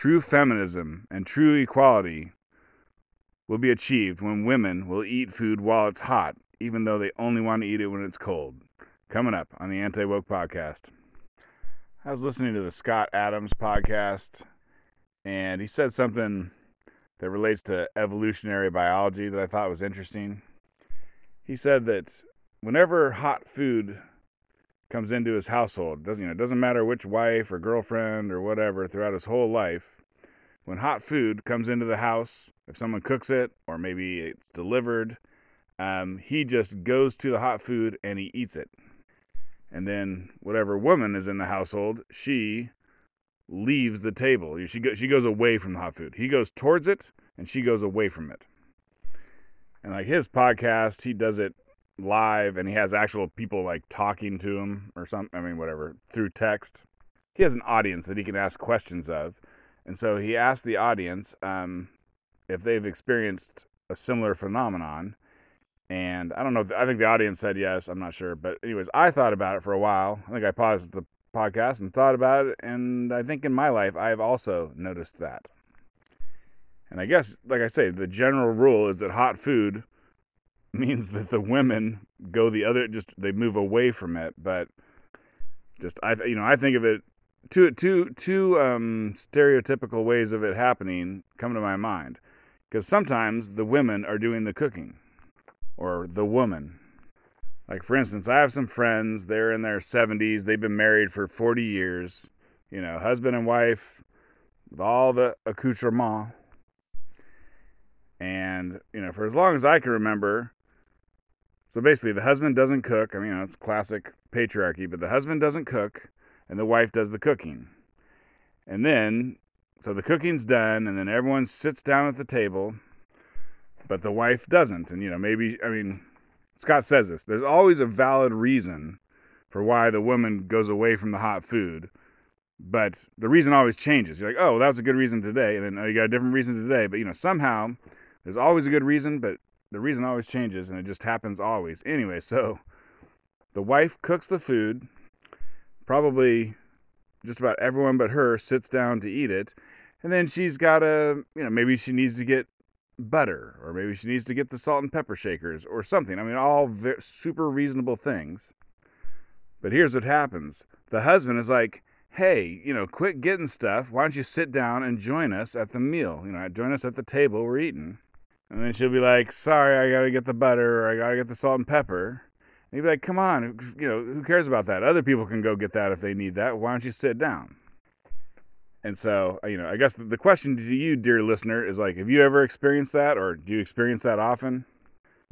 True feminism and true equality will be achieved when women will eat food while it's hot, even though they only want to eat it when it's cold. Coming up on the Anti Woke Podcast. I was listening to the Scott Adams podcast, and he said something that relates to evolutionary biology that I thought was interesting. He said that whenever hot food comes into his household, doesn't you know, doesn't matter which wife or girlfriend or whatever throughout his whole life, when hot food comes into the house, if someone cooks it or maybe it's delivered, um, he just goes to the hot food and he eats it. And then whatever woman is in the household, she leaves the table. She go, she goes away from the hot food. He goes towards it and she goes away from it. And like his podcast, he does it live and he has actual people like talking to him or something. I mean, whatever, through text. He has an audience that he can ask questions of. And so he asked the audience um, if they've experienced a similar phenomenon. And I don't know. I think the audience said yes. I'm not sure. But, anyways, I thought about it for a while. I think I paused the podcast and thought about it. And I think in my life, I've also noticed that. And I guess, like I say, the general rule is that hot food means that the women go the other, just they move away from it. But just I, you know, I think of it two, two, two um, stereotypical ways of it happening come to my mind. Because sometimes the women are doing the cooking, or the woman. Like, for instance, I have some friends, they're in their 70s, they've been married for 40 years, you know, husband and wife, with all the accoutrement. And, you know, for as long as I can remember, so basically the husband doesn't cook. I mean, it's classic patriarchy, but the husband doesn't cook and the wife does the cooking. And then, so the cooking's done, and then everyone sits down at the table, but the wife doesn't. And, you know, maybe, I mean, Scott says this there's always a valid reason for why the woman goes away from the hot food, but the reason always changes. You're like, oh, well, that was a good reason today, and then oh, you got a different reason today. But, you know, somehow there's always a good reason, but the reason always changes, and it just happens always. Anyway, so the wife cooks the food probably just about everyone but her sits down to eat it. And then she's got a, you know, maybe she needs to get butter, or maybe she needs to get the salt and pepper shakers, or something. I mean, all very, super reasonable things. But here's what happens the husband is like, hey, you know, quit getting stuff. Why don't you sit down and join us at the meal? You know, join us at the table we're eating. And then she'll be like, sorry, I got to get the butter, or I got to get the salt and pepper. And he'd be like, come on, you know, who cares about that? Other people can go get that if they need that. Why don't you sit down? And so, uh, you know, I guess the question to you, dear listener, is like, have you ever experienced that or do you experience that often?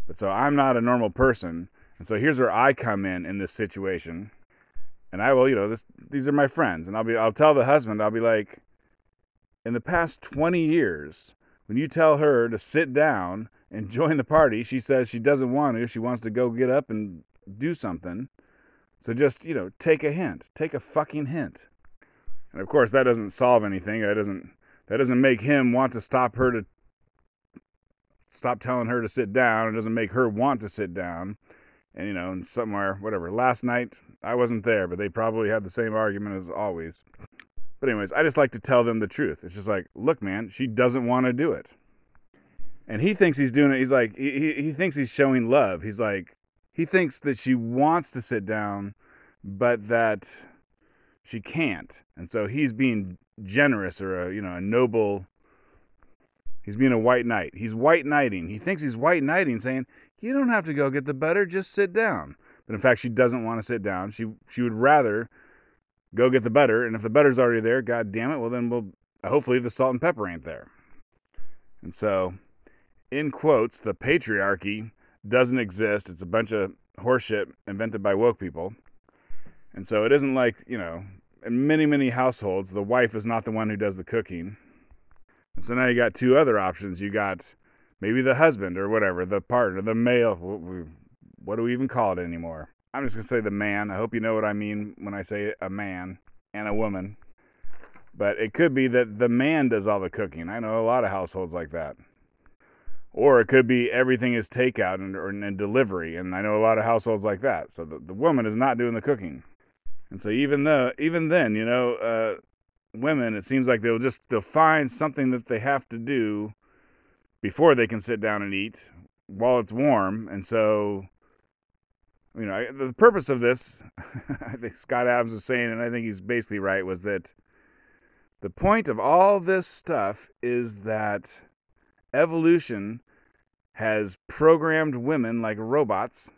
But so I'm not a normal person. And so here's where I come in in this situation. And I will, you know, this, these are my friends. And I'll be, I'll tell the husband, I'll be like, in the past 20 years, when you tell her to sit down and join the party, she says she doesn't want to. She wants to go get up and do something. So just, you know, take a hint. Take a fucking hint. And of course that doesn't solve anything. That doesn't that doesn't make him want to stop her to stop telling her to sit down. It doesn't make her want to sit down. And you know, and somewhere, whatever. Last night I wasn't there, but they probably had the same argument as always. But anyways, I just like to tell them the truth. It's just like, look, man, she doesn't want to do it. And he thinks he's doing it. He's like, he, he thinks he's showing love. He's like, he thinks that she wants to sit down, but that she can't. And so he's being generous or a, you know, a noble. He's being a white knight. He's white knighting. He thinks he's white knighting, saying, you don't have to go get the butter, just sit down. But in fact, she doesn't want to sit down. She she would rather go get the butter. And if the butter's already there, god damn it, well then we'll hopefully the salt and pepper ain't there. And so, in quotes, the patriarchy doesn't exist. It's a bunch of horseshit invented by woke people. And so it isn't like, you know, in many, many households, the wife is not the one who does the cooking. And so now you got two other options. You got maybe the husband or whatever, the partner, the male. What do we even call it anymore? I'm just going to say the man. I hope you know what I mean when I say a man and a woman. But it could be that the man does all the cooking. I know a lot of households like that. Or it could be everything is takeout and, or, and delivery, and I know a lot of households like that. So the, the woman is not doing the cooking, and so even though even then, you know, uh, women, it seems like they'll just they'll find something that they have to do before they can sit down and eat while it's warm, and so you know the purpose of this, I think Scott Adams was saying, and I think he's basically right, was that the point of all this stuff is that evolution has programmed women like robots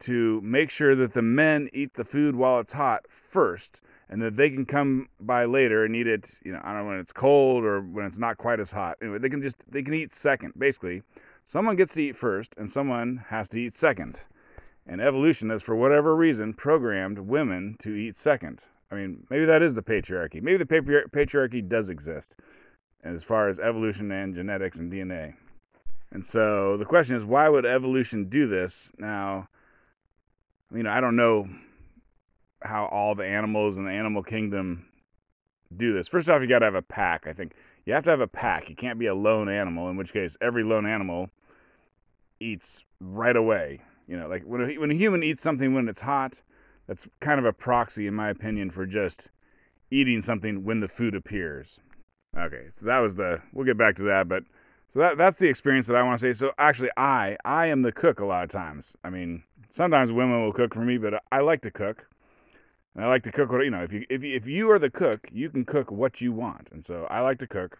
to make sure that the men eat the food while it's hot first and that they can come by later and eat it, you know, I don't know when it's cold or when it's not quite as hot. Anyway, they can just they can eat second. Basically, someone gets to eat first and someone has to eat second. And evolution has for whatever reason programmed women to eat second. I mean, maybe that is the patriarchy. Maybe the patriarchy does exist as far as evolution and genetics and DNA. And so the question is, why would evolution do this? Now, you know, I don't know how all the animals in the animal kingdom do this. First off, you got to have a pack. I think you have to have a pack. You can't be a lone animal, in which case every lone animal eats right away. You know, like when a, when a human eats something when it's hot, that's kind of a proxy, in my opinion, for just eating something when the food appears. Okay, so that was the. We'll get back to that, but so that that's the experience that I want to say. So actually, I I am the cook a lot of times. I mean, sometimes women will cook for me, but I like to cook. And I like to cook what you know. If you if you, if you are the cook, you can cook what you want, and so I like to cook,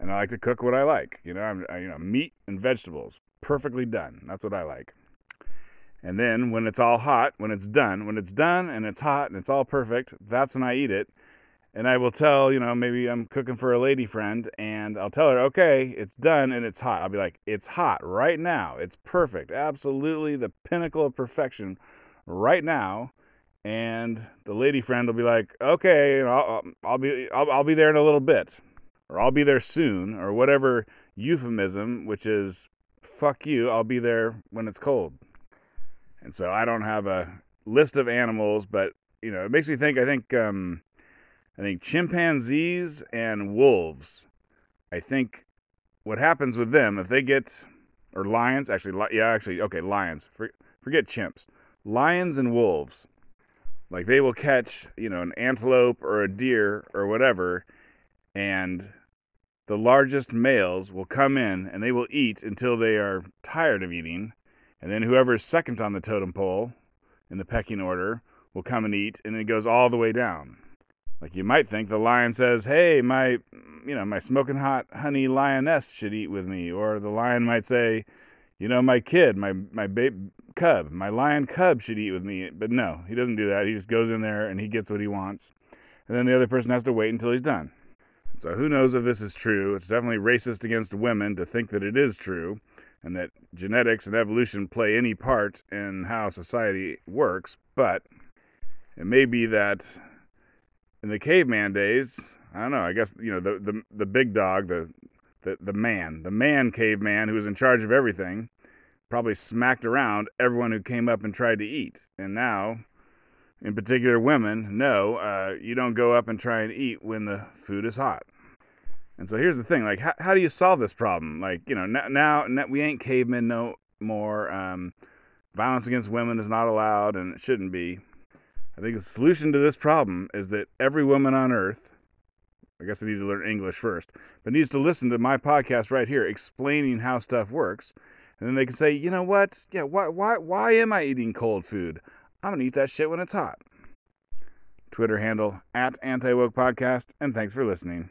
and I like to cook what I like. You know, I'm I, you know meat and vegetables, perfectly done. That's what I like. And then when it's all hot, when it's done, when it's done and it's hot and it's all perfect, that's when I eat it. And I will tell, you know, maybe I'm cooking for a lady friend and I'll tell her, okay, it's done and it's hot. I'll be like, it's hot right now. It's perfect. Absolutely the pinnacle of perfection right now. And the lady friend will be like, okay, I'll, I'll be, I'll, I'll be there in a little bit or I'll be there soon or whatever euphemism, which is fuck you. I'll be there when it's cold. And so I don't have a list of animals, but you know, it makes me think. I think um, I think chimpanzees and wolves. I think what happens with them if they get or lions actually yeah actually okay lions forget chimps lions and wolves like they will catch you know an antelope or a deer or whatever and the largest males will come in and they will eat until they are tired of eating and then whoever's second on the totem pole in the pecking order will come and eat, and it goes all the way down. Like you might think the lion says, "Hey, my, you know, my smoking hot honey lioness should eat with me," or the lion might say, "You know, my kid, my my babe cub, my lion cub should eat with me." But no, he doesn't do that. He just goes in there and he gets what he wants, and then the other person has to wait until he's done. So who knows if this is true? It's definitely racist against women to think that it is true and that genetics and evolution play any part in how society works, but it may be that in the caveman days, I don't know, I guess you know the the, the big dog, the, the the man, the man caveman who was in charge of everything, probably smacked around everyone who came up and tried to eat. And now, in particular women, no, uh, you don't go up and try and eat when the food is hot. And so here's the thing: like, how, how do you solve this problem? Like, you know, now, we ain't cavemen no more. Um, violence against women is not allowed, and it shouldn't be. I think the solution to this problem is that every woman on earth, I guess I need to learn English first, but needs to listen to my podcast right here, explaining how stuff works, and then they can say, you know what? Yeah, why, why, why am I eating cold food? I'm gonna eat that shit when it's hot. Twitter handle at Anti Woke Podcast, and thanks for listening.